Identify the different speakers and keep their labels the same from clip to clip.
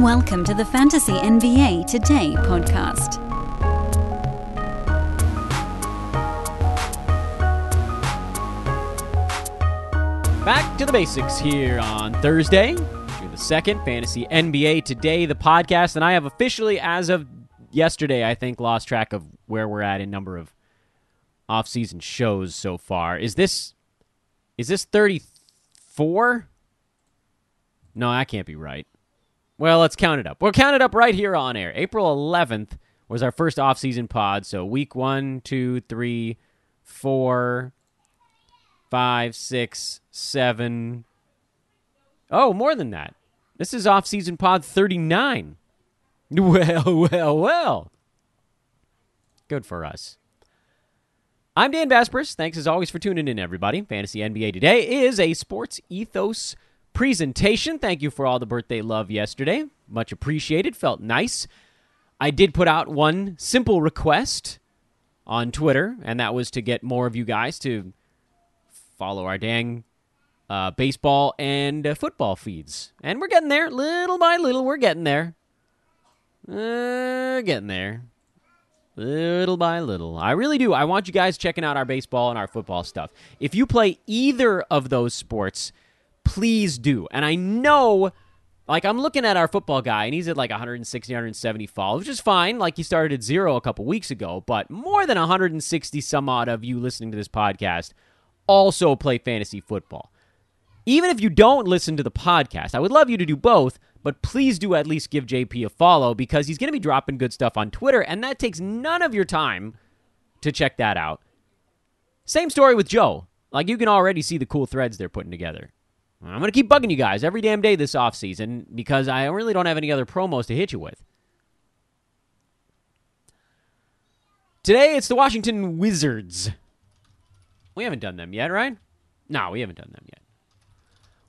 Speaker 1: Welcome to the Fantasy NBA Today podcast.
Speaker 2: Back to the basics here on Thursday, June the 2nd, Fantasy NBA Today, the podcast. And I have officially, as of yesterday, I think, lost track of where we're at in number of off-season shows so far. Is this is this 34? No, that can't be right. Well, let's count it up. We'll count it up right here on air. April 11th was our first off-season pod. So week one, two, three, four, five, six, seven. Oh, more than that. This is off-season pod 39. Well, well, well. Good for us. I'm Dan Besbris. Thanks as always for tuning in, everybody. Fantasy NBA Today is a sports ethos presentation. Thank you for all the birthday love yesterday. Much appreciated. Felt nice. I did put out one simple request on Twitter, and that was to get more of you guys to follow our dang uh, baseball and uh, football feeds. And we're getting there. Little by little, we're getting there. Uh, getting there. Little by little. I really do. I want you guys checking out our baseball and our football stuff. If you play either of those sports, please do. And I know, like, I'm looking at our football guy, and he's at like 160, 170 follows, which is fine. Like, he started at zero a couple weeks ago, but more than 160 some odd of you listening to this podcast also play fantasy football. Even if you don't listen to the podcast, I would love you to do both, but please do at least give JP a follow because he's going to be dropping good stuff on Twitter, and that takes none of your time to check that out. Same story with Joe. Like, you can already see the cool threads they're putting together. I'm going to keep bugging you guys every damn day this offseason because I really don't have any other promos to hit you with. Today, it's the Washington Wizards. We haven't done them yet, right? No, we haven't done them yet.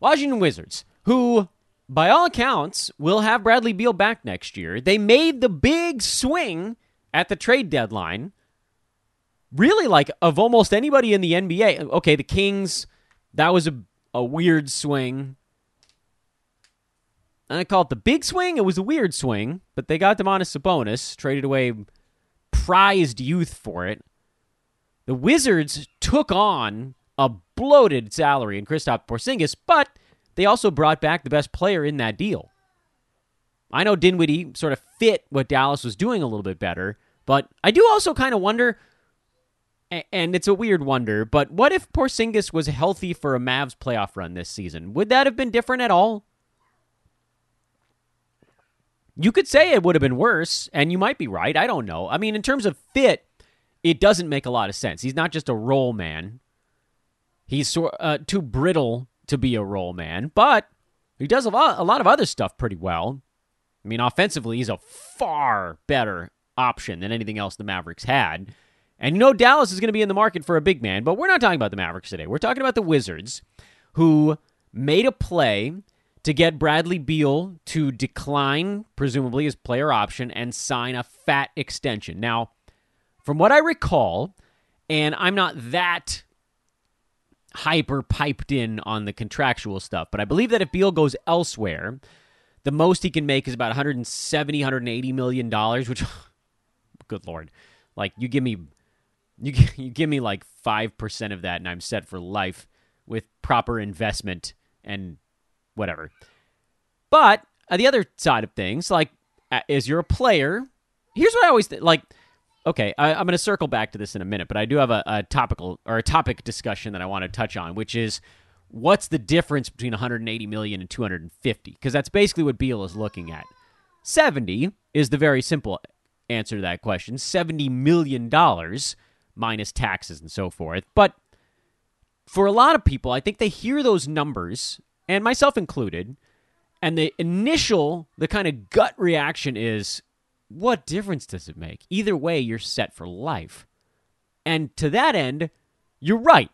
Speaker 2: Washington Wizards, who, by all accounts, will have Bradley Beal back next year. They made the big swing at the trade deadline. Really, like, of almost anybody in the NBA. Okay, the Kings, that was a, a weird swing. And I call it the big swing. It was a weird swing, but they got Domantas Sabonis, traded away prized youth for it. The Wizards took on a bloated salary in Kristaps Porzingis, but they also brought back the best player in that deal. I know Dinwiddie sort of fit what Dallas was doing a little bit better, but I do also kind of wonder, and it's a weird wonder, but what if Porzingis was healthy for a Mavs playoff run this season? Would that have been different at all? You could say it would have been worse, and you might be right. I don't know. I mean, in terms of fit, it doesn't make a lot of sense. He's not just a roll man. He's uh, too brittle to be a roll man, but he does a lot, a lot of other stuff pretty well. I mean, offensively, he's a far better option than anything else the Mavericks had. And you know, Dallas is going to be in the market for a big man, but we're not talking about the Mavericks today. We're talking about the Wizards, who made a play to get Bradley Beal to decline, presumably his player option, and sign a fat extension. Now, from what I recall, and I'm not that hyper piped in on the contractual stuff, but I believe that if Beal goes elsewhere, the most he can make is about 170, 180 million dollars, which good lord. Like you give me you you give me like 5% of that and I'm set for life with proper investment and whatever. But uh, the other side of things, like, is you're a player. Here's what I always th- like. Okay, I, am going to circle back to this in a minute, but I do have a, a topical or a topic discussion that I want to touch on, which is what's the difference between 180 million and 250? Because that's basically what Beal is looking at. 70 is the very simple answer to that question. 70 million dollars minus taxes and so forth. But for a lot of people, I think they hear those numbers, and myself included, and the initial, the kind of gut reaction is, what difference does it make? Either way, you're set for life. And to that end, you're right.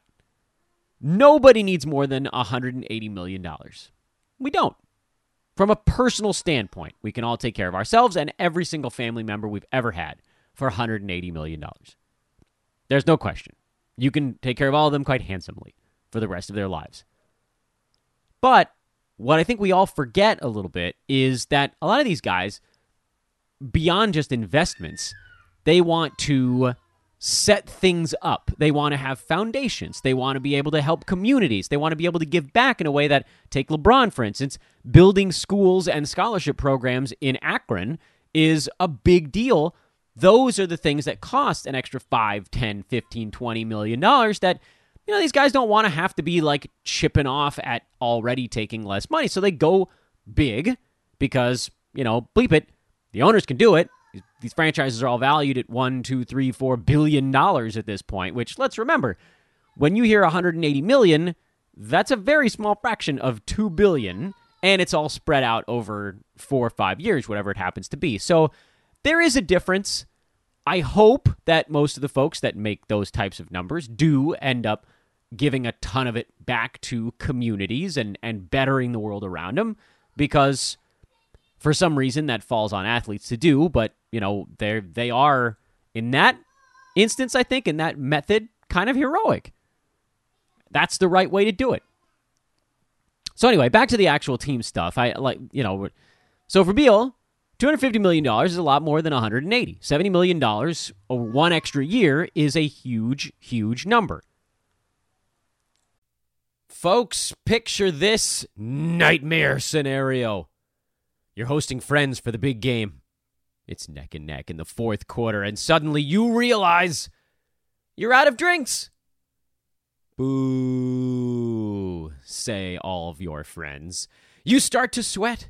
Speaker 2: Nobody needs more than $180 million. We don't. From a personal standpoint, we can all take care of ourselves and every single family member we've ever had for $180 million. There's no question. You can take care of all of them quite handsomely for the rest of their lives. But what I think we all forget a little bit is that a lot of these guys, beyond just investments, they want to set things up. They want to have foundations. They want to be able to help communities. They want to be able to give back in a way that, take LeBron, for instance, building schools and scholarship programs in Akron is a big deal. Those are the things that cost an extra 5, 10, 15, 20 million dollars that you know these guys don't want to have to be like chipping off at already taking less money. So they go big because, you know, bleep it, the owners can do it these franchises are all valued at one, two, three, four billion dollars at this point. Which let's remember, when you hear 180 million, that's a very small fraction of two billion, and it's all spread out over four or five years, whatever it happens to be. So there is a difference. I hope that most of the folks that make those types of numbers do end up giving a ton of it back to communities and and bettering the world around them because for some reason that falls on athletes to do, but you know, they they are in that instance, I think, in that method, kind of heroic. That's the right way to do it. So anyway, back to the actual team stuff. I like, you know, so for Beal, $250 million is a lot more than 180. $70 million over uh, one extra year is a huge, huge number. Folks, picture this nightmare scenario. You're hosting friends for the big game. It's neck and neck in the fourth quarter, and suddenly you realize you're out of drinks. Boo, say all of your friends. You start to sweat.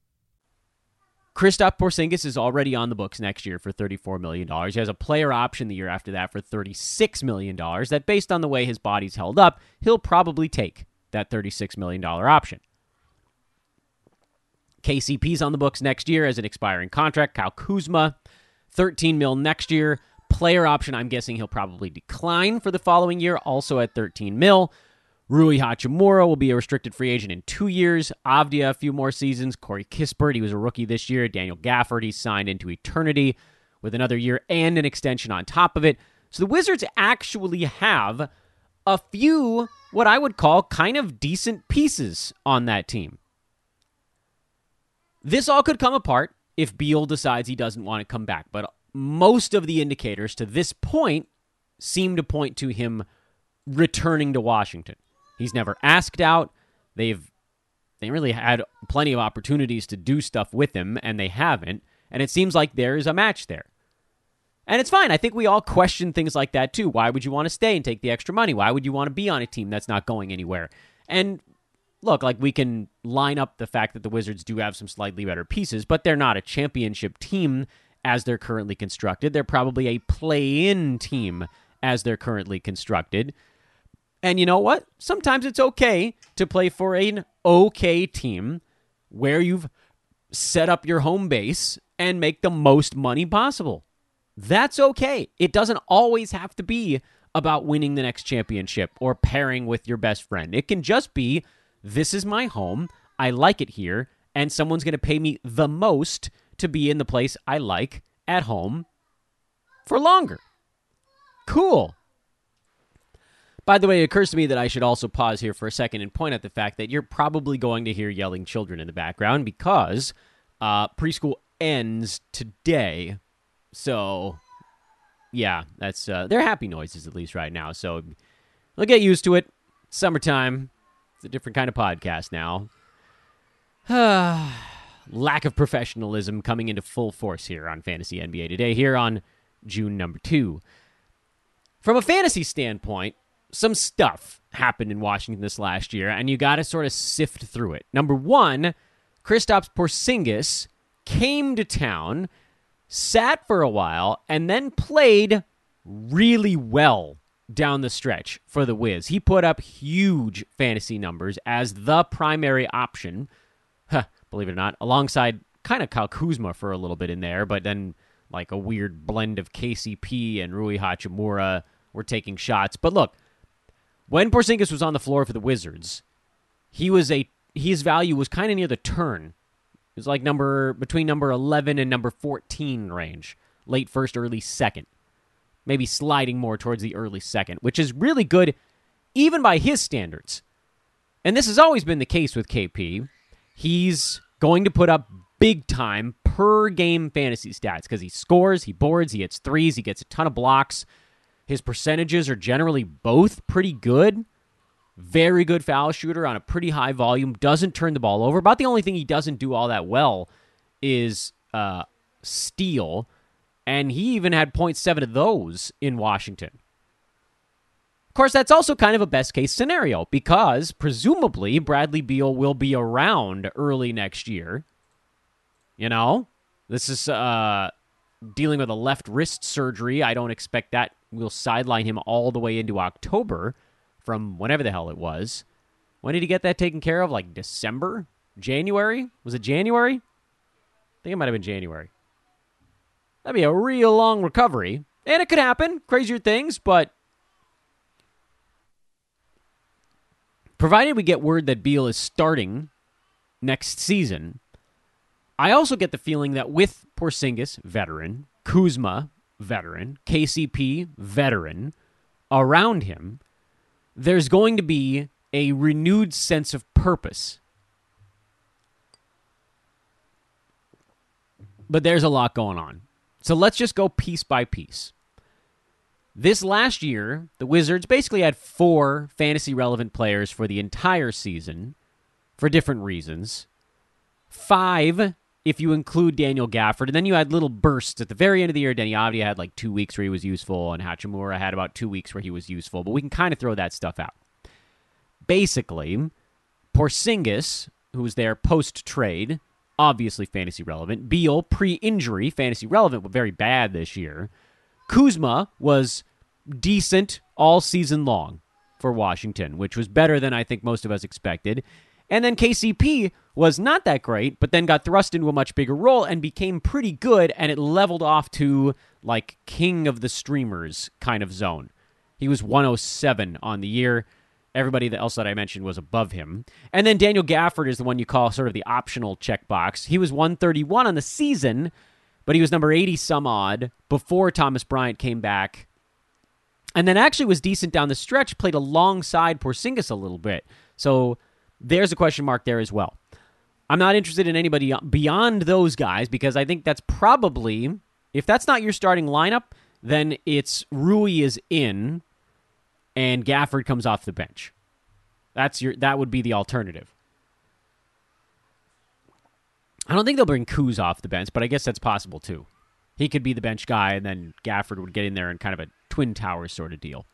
Speaker 2: Kristaps Porzingis is already on the books next year for $34 million. He has a player option the year after that for $36 million. That, based on the way his body's held up, he'll probably take that $36 million option. KCP's on the books next year as an expiring contract. Kyle Kuzma 13 mil next year. Player option, I'm guessing he'll probably decline for the following year, also at 13 mil. Rui Hachimura will be a restricted free agent in two years. Avdija, a few more seasons. Corey Kispert, he was a rookie this year. Daniel Gafford, he's signed into eternity with another year and an extension on top of it. So the Wizards actually have a few, what I would call kind of decent pieces on that team. This all could come apart if Beal decides he doesn't want to come back. But most of the indicators to this point seem to point to him returning to Washington. He's never asked out. They've they really had plenty of opportunities to do stuff with him, and they haven't. And it seems like there is a match there. And it's fine. I think we all question things like that too. Why would you want to stay and take the extra money? Why would you want to be on a team that's not going anywhere? And look, like we can line up the fact that the Wizards do have some slightly better pieces, but they're not a championship team as they're currently constructed. They're probably a play in team as they're currently constructed. And you know what? Sometimes it's okay to play for an okay team where you've set up your home base and make the most money possible. That's okay. It doesn't always have to be about winning the next championship or pairing with your best friend. It can just be this is my home. I like it here. And someone's going to pay me the most to be in the place I like at home for longer. Cool. By the way, it occurs to me that I should also pause here for a second and point out the fact that you're probably going to hear yelling children in the background because uh, preschool ends today. So, yeah, that's uh, they're happy noises at least right now. So, I'll get used to it. Summertime. It's a different kind of podcast now. Lack of professionalism coming into full force here on Fantasy NBA today, here on June number two. From a fantasy standpoint, some stuff happened in Washington this last year, and you got to sort of sift through it. Number one, Kristaps Porzingis came to town, sat for a while, and then played really well down the stretch for the Wiz. He put up huge fantasy numbers as the primary option, huh, believe it or not, alongside kind of Kyle Kuzma for a little bit in there, but then like a weird blend of KCP and Rui Hachimura were taking shots. But look, when Porzingis was on the floor for the Wizards, he was a his value was kind of near the turn. It was like number between number 11 and number 14 range, late first, early second. Maybe sliding more towards the early second, which is really good even by his standards. And this has always been the case with KP. He's going to put up big time per game fantasy stats because he scores, he boards, he hits threes, he gets a ton of blocks. His percentages are generally both pretty good. Very good foul shooter on a pretty high volume. Doesn't turn the ball over. About the only thing he doesn't do all that well is uh, steal. And he even had 0.7 of those in Washington. Of course, that's also kind of a best case scenario because presumably Bradley Beal will be around early next year. You know, this is uh, dealing with a left wrist surgery. I don't expect that will sideline him all the way into October from whenever the hell it was. When did he get that taken care of? Like December? January? Was it January? I think it might have been January. That'd be a real long recovery. And it could happen. Crazier things, but provided we get word that Beal is starting next season, I also get the feeling that with Porzingis, veteran, Kuzma, veteran, KCP, veteran, around him, there's going to be a renewed sense of purpose. But there's a lot going on. So let's just go piece by piece. This last year, the Wizards basically had four fantasy relevant players for the entire season for different reasons. Five if you include Daniel Gafford, and then you had little bursts at the very end of the year. Deni Avdija had like two weeks where he was useful, and Hachimura had about two weeks where he was useful, but we can kind of throw that stuff out. Basically, Porzingis, who was there post trade, obviously fantasy relevant. Beal, pre injury, fantasy relevant, but very bad this year. Kuzma was decent all season long for Washington, which was better than I think most of us expected. And then KCP was not that great, but then got thrust into a much bigger role and became pretty good, and it leveled off to like king of the streamers kind of zone. He was 107 on the year. Everybody else that I mentioned was above him. And then Daniel Gafford is the one you call sort of the optional checkbox. He was 131 on the season, but he was number 80 some odd before Thomas Bryant came back. And then actually was decent down the stretch, played alongside Porzingis a little bit. So there's a question mark there as well. I'm not interested in anybody beyond those guys because I think that's probably, if that's not your starting lineup, then it's Rui is in and Gafford comes off the bench. That's your that would be the alternative. I don't think they'll bring Kuz off the bench, but I guess that's possible too. He could be the bench guy, and then Gafford would get in there in kind of a twin towers sort of deal.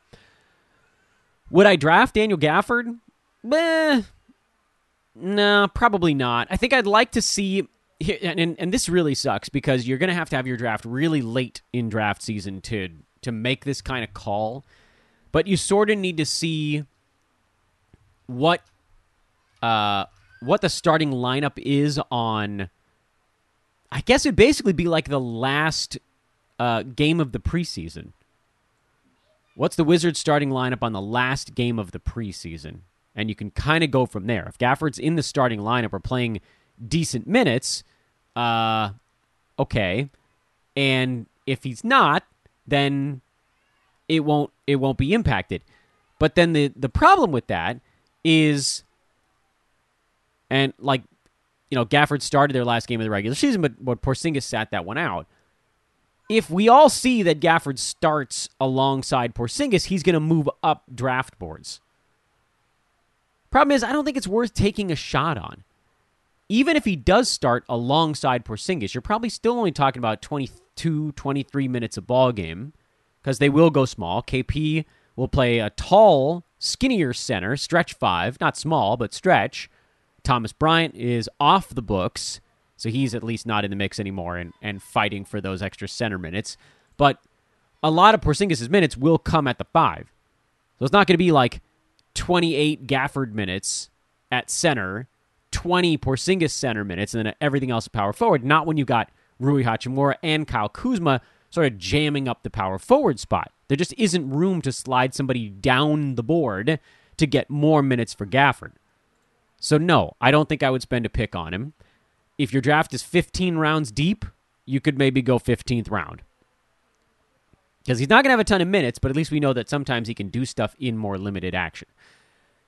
Speaker 2: Would I draft Daniel Gafford? Meh, no, probably not. I think I'd like to see, and and this really sucks because you're going to have to have your draft really late in draft season to to make this kind of call. But you sort of need to see what uh what the starting lineup is on. I guess it'd basically be like the last uh, game of the preseason. What's the Wizards starting lineup on the last game of the preseason? And you can kind of go from there. If Gafford's in the starting lineup or playing decent minutes, uh, okay, and if he's not, then it won't it won't be impacted. But then the the problem with that is, and like you know, Gafford started their last game of the regular season, but but Porzingis sat that one out. If we all see that Gafford starts alongside Porzingis, he's going to move up draft boards. Problem is, I don't think it's worth taking a shot on. Even if he does start alongside Porzingis, you're probably still only talking about 22, 23 minutes a ball game because they will go small. KP will play a tall, skinnier center, stretch five, not small, but stretch. Thomas Bryant is off the books, so he's at least not in the mix anymore and, and fighting for those extra center minutes. But a lot of Porzingis' minutes will come at the five. So it's not going to be like 28 Gafford minutes at center, 20 Porzingis center minutes, and then everything else power forward. Not when you've got Rui Hachimura and Kyle Kuzma sort of jamming up the power forward spot. There just isn't room to slide somebody down the board to get more minutes for Gafford. So, no, I don't think I would spend a pick on him. If your draft is 15 rounds deep, you could maybe go 15th round. Because he's not going to have a ton of minutes, but at least we know that sometimes he can do stuff in more limited action.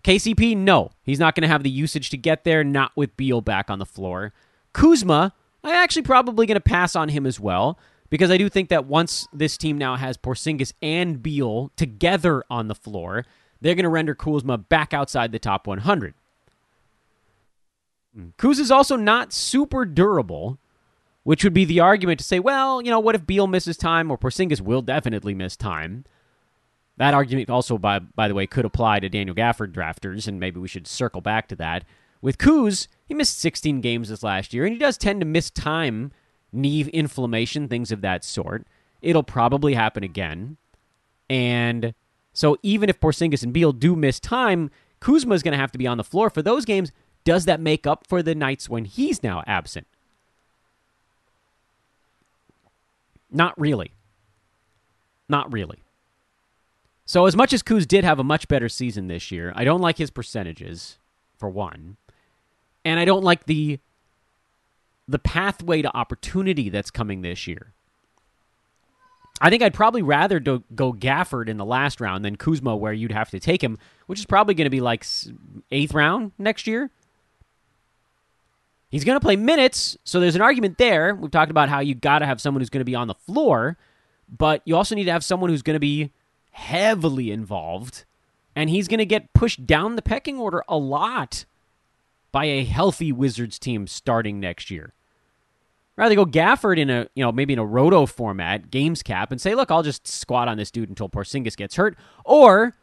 Speaker 2: KCP, no. He's not going to have the usage to get there, not with Beal back on the floor. Kuzma, I'm actually probably going to pass on him as well because I do think that once this team now has Porzingis and Beal together on the floor, they're going to render Kuzma back outside the top 100. Hmm. Kuz is also not super durable, which would be the argument to say, well, you know, what if Beal misses time or Porzingis will definitely miss time? That argument also, by by the way, could apply to Daniel Gafford drafters, and maybe we should circle back to that. With Kuz, he missed 16 games this last year, and he does tend to miss time knee inflammation, things of that sort. It'll probably happen again. And so even if Porzingis and Beal do miss time, Kuzma is going to have to be on the floor for those games. Does that make up for the nights when he's now absent? Not really. Not really. So as much as Kuz did have a much better season this year, I don't like his percentages, for one. And I don't like the the pathway to opportunity that's coming this year. I think I'd probably rather do, go Gafford in the last round than Kuzma, where you'd have to take him, which is probably going to be like eighth round next year. He's going to play minutes, so there's an argument there. We've talked about how you got to have someone who's going to be on the floor, but you also need to have someone who's going to be heavily involved, and he's going to get pushed down the pecking order a lot by a healthy Wizards team starting next year rather go Gafford in a you know maybe in a roto format, games cap, and say, look, I'll just squat on this dude until Porzingis gets hurt, or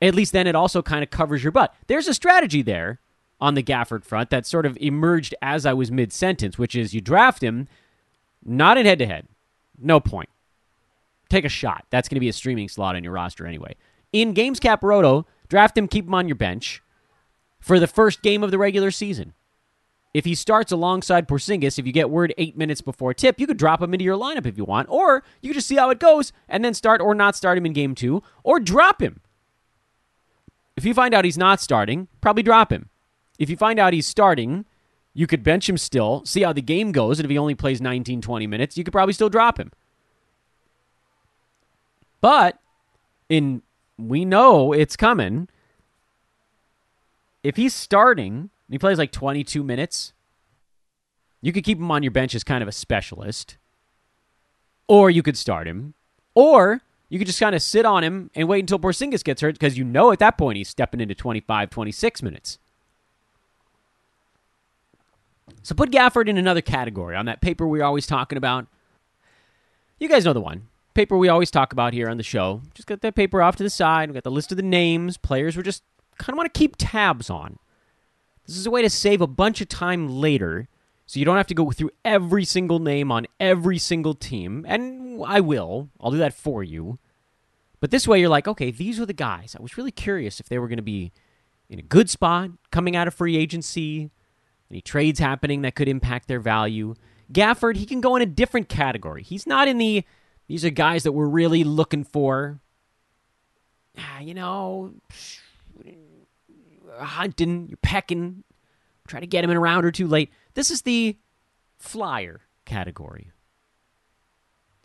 Speaker 2: at least then it also kind of covers your butt. There's a strategy there on the Gafford front that sort of emerged as I was mid sentence, which is you draft him not in head to head, no point. Take a shot. That's going to be a streaming slot on your roster anyway. In games cap roto, draft him, keep him on your bench for the first game of the regular season. If he starts alongside Porzingis, if you get word eight minutes before tip, you could drop him into your lineup if you want, or you could just see how it goes and then start or not start him in game two, or drop him. If you find out he's not starting, probably drop him. If you find out he's starting, you could bench him still, see how the game goes, and if he only plays 19, 20 minutes, you could probably still drop him. But in we know it's coming. If he's starting he plays like 22 minutes. You could keep him on your bench as kind of a specialist, or you could start him, or you could just kind of sit on him and wait until Porzingis gets hurt because you know at that point he's stepping into 25, 26 minutes. So put Gafford in another category on that paper we're always talking about. You guys know the one. Paper we always talk about here on the show. Just got that paper off to the side. We got the list of the names, players we just kind of want to keep tabs on. This is a way to save a bunch of time later so you don't have to go through every single name on every single team. And I will. I'll do that for you. But this way you're like, okay, these are the guys. I was really curious if they were going to be in a good spot coming out of free agency, any trades happening that could impact their value. Gafford, he can go in a different category. He's not in the these are guys that we're really looking for. Ah, you know, hunting, you're pecking, try to get him in a round or two late. This is the flyer category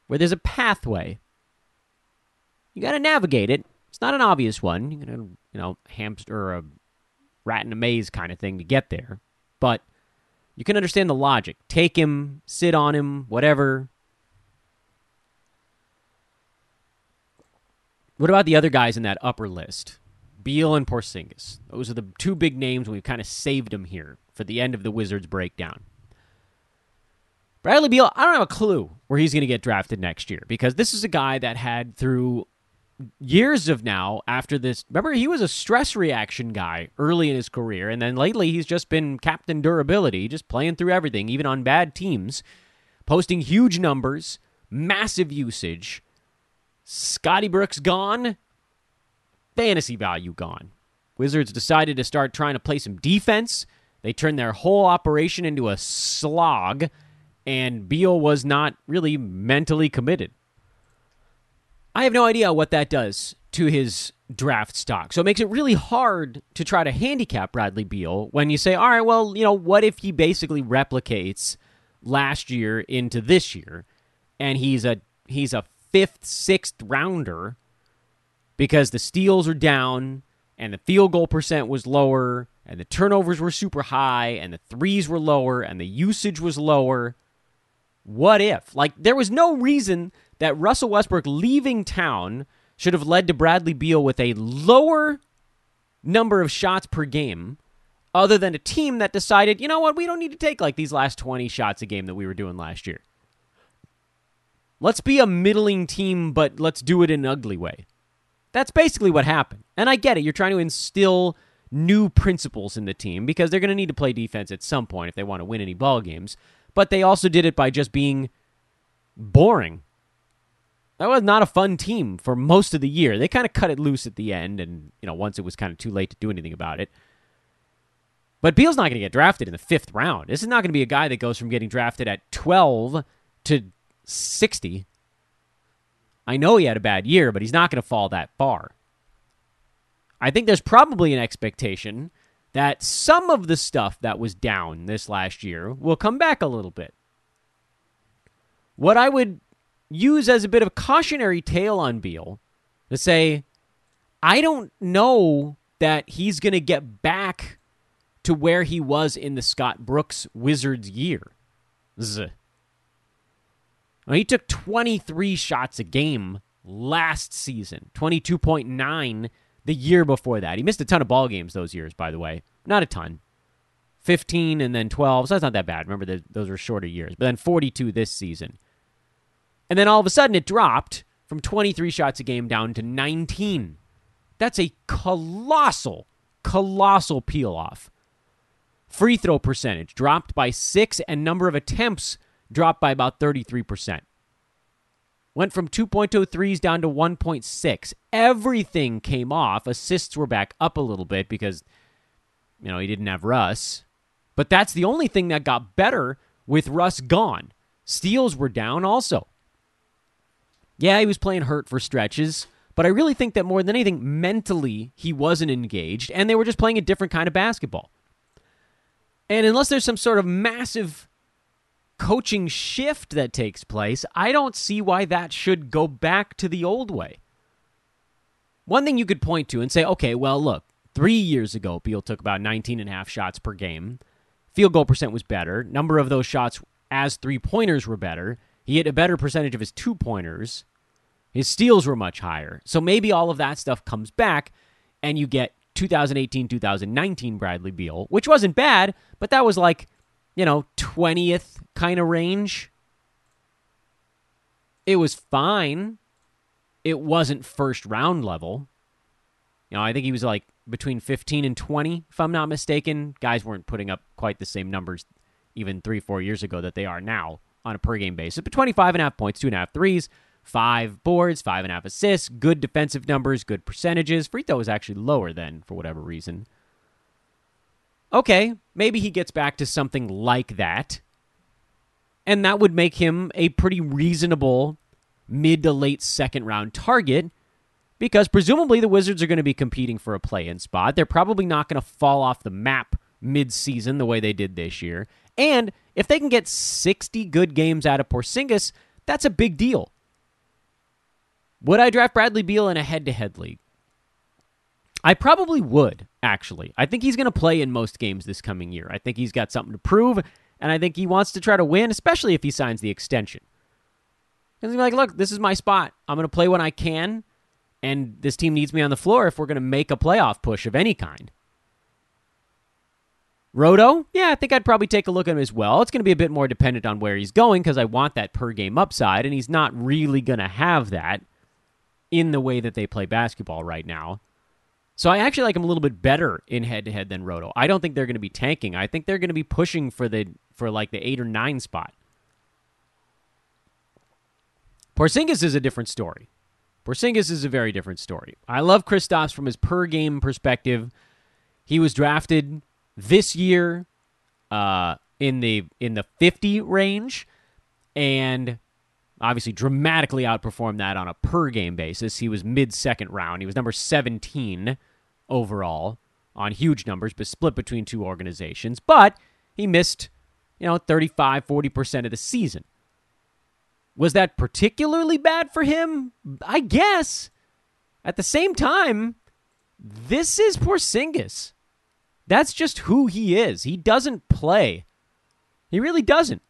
Speaker 2: where there's a pathway. You got to navigate it. It's not an obvious one. You're going to, you know, hamster or a rat in a maze kind of thing to get there. But you can understand the logic. Take him, sit on him, whatever. What about the other guys in that upper list? Beal and Porzingis. Those are the two big names. We've kind of saved them here for the end of the Wizards breakdown. Bradley Beal, I don't have a clue where he's going to get drafted next year because this is a guy that had through years of now after this. Remember, he was a stress reaction guy early in his career, and then lately he's just been captain durability, just playing through everything, even on bad teams, posting huge numbers, massive usage. Scotty Brooks gone, fantasy value gone. Wizards decided to start trying to play some defense. They turned their whole operation into a slog, and Beal was not really mentally committed. I have no idea what that does to his draft stock. So it makes it really hard to try to handicap Bradley Beal when you say, all right, well, you know, what if he basically replicates last year into this year and he's a he's a fifth, sixth rounder because the steals are down and the field goal percent was lower and the turnovers were super high and the threes were lower and the usage was lower. What if? Like, there was no reason that Russell Westbrook leaving town should have led to Bradley Beal with a lower number of shots per game other than a team that decided, you know what, we don't need to take like these last 20 shots a game that we were doing last year. Let's be a middling team, but let's do it in an ugly way. That's basically what happened. And I get it. You're trying to instill new principles in the team because they're going to need to play defense at some point if they want to win any ball games. But they also did it by just being boring. That was not a fun team for most of the year. They kind of cut it loose at the end, and you know once it was kind of too late to do anything about it. But Beal's not going to get drafted in the fifth round. This is not going to be a guy that goes from getting drafted at 12 to 60. I know he had a bad year, but he's not going to fall that far. I think there's probably an expectation that some of the stuff that was down this last year will come back a little bit. What I would use as a bit of a cautionary tale on Beal to say, I don't know that he's going to get back to where he was in the Scott Brooks Wizards year. Z. Well, he took 23 shots a game last season, 22.9 the year before that. He missed a ton of ball games those years, by the way. Not a ton. 15 and then 12, so that's not that bad. Remember, those were shorter years. But then 42 this season. And then all of a sudden it dropped from 23 shots a game down to 19. That's a colossal, colossal peel off. Free throw percentage dropped by six, and number of attempts dropped by about 33%. Went from 2.03s down to 1.6. Everything came off. Assists were back up a little bit because, you know, he didn't have Russ. But that's the only thing that got better with Russ gone. Steals were down also. Yeah, he was playing hurt for stretches, but I really think that more than anything, mentally, he wasn't engaged, and they were just playing a different kind of basketball. And unless there's some sort of massive coaching shift that takes place, I don't see why that should go back to the old way. One thing you could point to and say, okay, well, look, three years ago, Beal took about 19 and a half shots per game. Field goal percent was better. Number of those shots as three pointers were better. He hit a better percentage of his two pointers. His steals were much higher. So maybe all of that stuff comes back and you get 2018 2019 Bradley Beal, which wasn't bad, but that was like, you know, 20th kind of range. It was fine. It wasn't first round level. You know, I think he was like between 15 and 20, if I'm not mistaken. Guys weren't putting up quite the same numbers even three, four years ago that they are now on a per game basis. But 25 and a half points, two and a half threes, five boards, five and a half assists, good defensive numbers, good percentages. Free throw was actually lower than for whatever reason. Okay, maybe he gets back to something like that. And that would make him a pretty reasonable mid to late second round target because presumably the Wizards are going to be competing for a play in spot. They're probably not going to fall off the map mid season the way they did this year. And if they can get 60 good games out of Porzingis, that's a big deal. Would I draft Bradley Beal in a head to head league? I probably would, actually. I think he's going to play in most games this coming year. I think he's got something to prove, and I think he wants to try to win, especially if he signs the extension. Because he's like, look, this is my spot. I'm going to play when I can, and this team needs me on the floor if we're going to make a playoff push of any kind. Roto, yeah, I think I'd probably take a look at him as well. It's going to be a bit more dependent on where he's going because I want that per game upside, and he's not really going to have that. in the way that they play basketball right now. So I actually like him a little bit better in head to head than Roto. I don't think they're going to be tanking. I think they're going to be pushing for the for like the 8 or 9 spot. Porzingis is a different story. Porzingis is a very different story. I love Kristaps from his per game perspective. He was drafted this year uh, in the in the 50 range and obviously dramatically outperformed that on a per game basis. He was mid second round. He was number 17 overall on huge numbers, but split between two organizations. But he missed, you know, 35, 40% of the season. Was that particularly bad for him? I guess. At the same time, this is Porzingis. That's just who he is. He doesn't play. He really doesn't.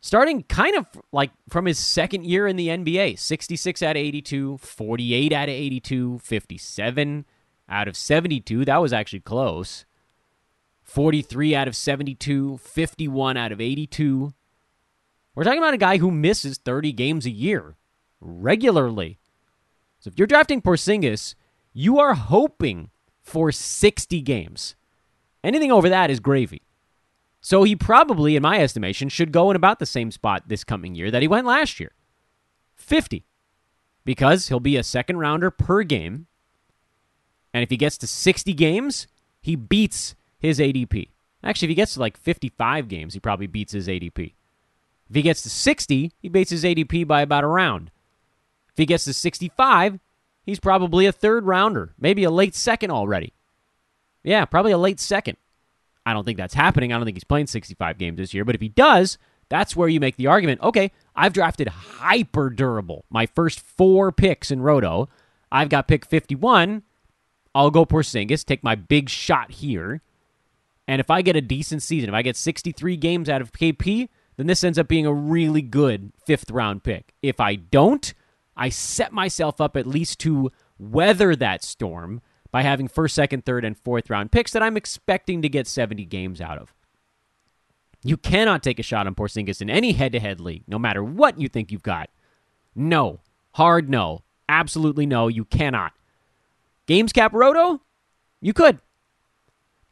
Speaker 2: Starting kind of like from his second year in the NBA 66 out of 82, 48 out of 82, 57 out of 72. That was actually close. 43 out of 72, 51 out of 82. We're talking about a guy who misses 30 games a year regularly. So if you're drafting Porzingis, you are hoping for 60 games. Anything over that is gravy. So he probably, in my estimation, should go in about the same spot this coming year that he went last year 50. Because he'll be a second rounder per game. And if he gets to 60 games, he beats his ADP. Actually, if he gets to like 55 games, he probably beats his ADP. If he gets to 60, he beats his ADP by about a round. If he gets to 65, he's probably a third rounder, maybe a late second already. Yeah, probably a late second. I don't think that's happening. I don't think he's playing 65 games this year. But if he does, that's where you make the argument okay, I've drafted hyper durable. My first four picks in Roto, I've got pick 51. I'll go Porzingis, take my big shot here. And if I get a decent season, if I get 63 games out of KP, then this ends up being a really good fifth round pick. If I don't, I set myself up at least to weather that storm by having first, second, third, and fourth round picks that I'm expecting to get 70 games out of. You cannot take a shot on Porzingis in any head to head league, no matter what you think you've got. No. Hard no. Absolutely no. You cannot. Games cap roto? You could.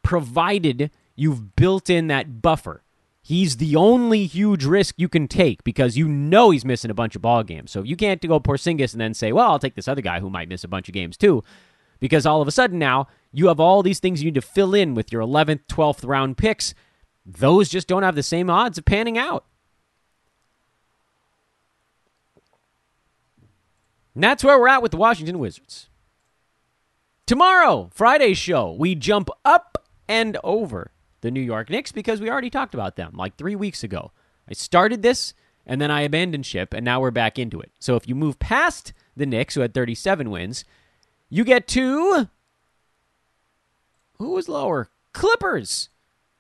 Speaker 2: Provided you've built in that buffer. He's the only huge risk you can take because you know he's missing a bunch of ball games. So you can't go Porzingis and then say, well, I'll take this other guy who might miss a bunch of games too because all of a sudden now you have all these things you need to fill in with your 11th, 12th round picks. Those just don't have the same odds of panning out. And that's where we're at with the Washington Wizards. Tomorrow, Friday's show, we jump up and over the New York Knicks because we already talked about them like three weeks ago. I started this and then I abandoned ship, and now we're back into it. So if you move past the Knicks, who had 37 wins, you get to who was lower? Clippers.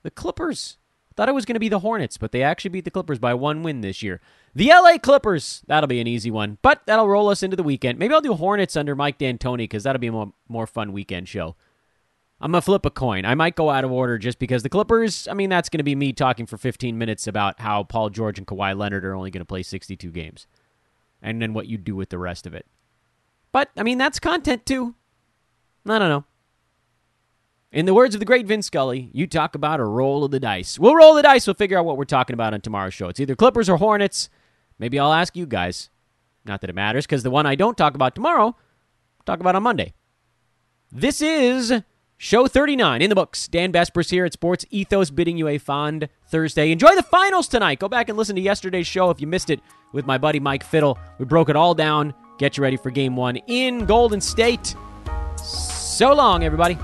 Speaker 2: The Clippers. Thought it was going to be the Hornets, but they actually beat the Clippers by one win this year. The LA Clippers. That'll be an easy one, but that'll roll us into the weekend. Maybe I'll do Hornets under Mike D'Antoni because that'll be a more, more fun weekend show. I'm going to flip a coin. I might go out of order just because the Clippers, I mean, that's going to be me talking for 15 minutes about how Paul George and Kawhi Leonard are only going to play 62 games and then what you do with the rest of it. But, I mean, that's content too. I don't know. In the words of the great Vin Scully, you talk about a roll of the dice. We'll roll the dice. We'll figure out what we're talking about on tomorrow's show. It's either Clippers or Hornets. Maybe I'll ask you guys. Not that it matters, because the one I don't talk about tomorrow, I'll talk about on Monday. This is show 39 in the books. Dan Besbris here at Sports Ethos, bidding you a fond Thursday. Enjoy the finals tonight. Go back and listen to yesterday's show if you missed it with my buddy Mike Fiddle. We broke it all down Get you ready for game one in Golden State. So long, everybody.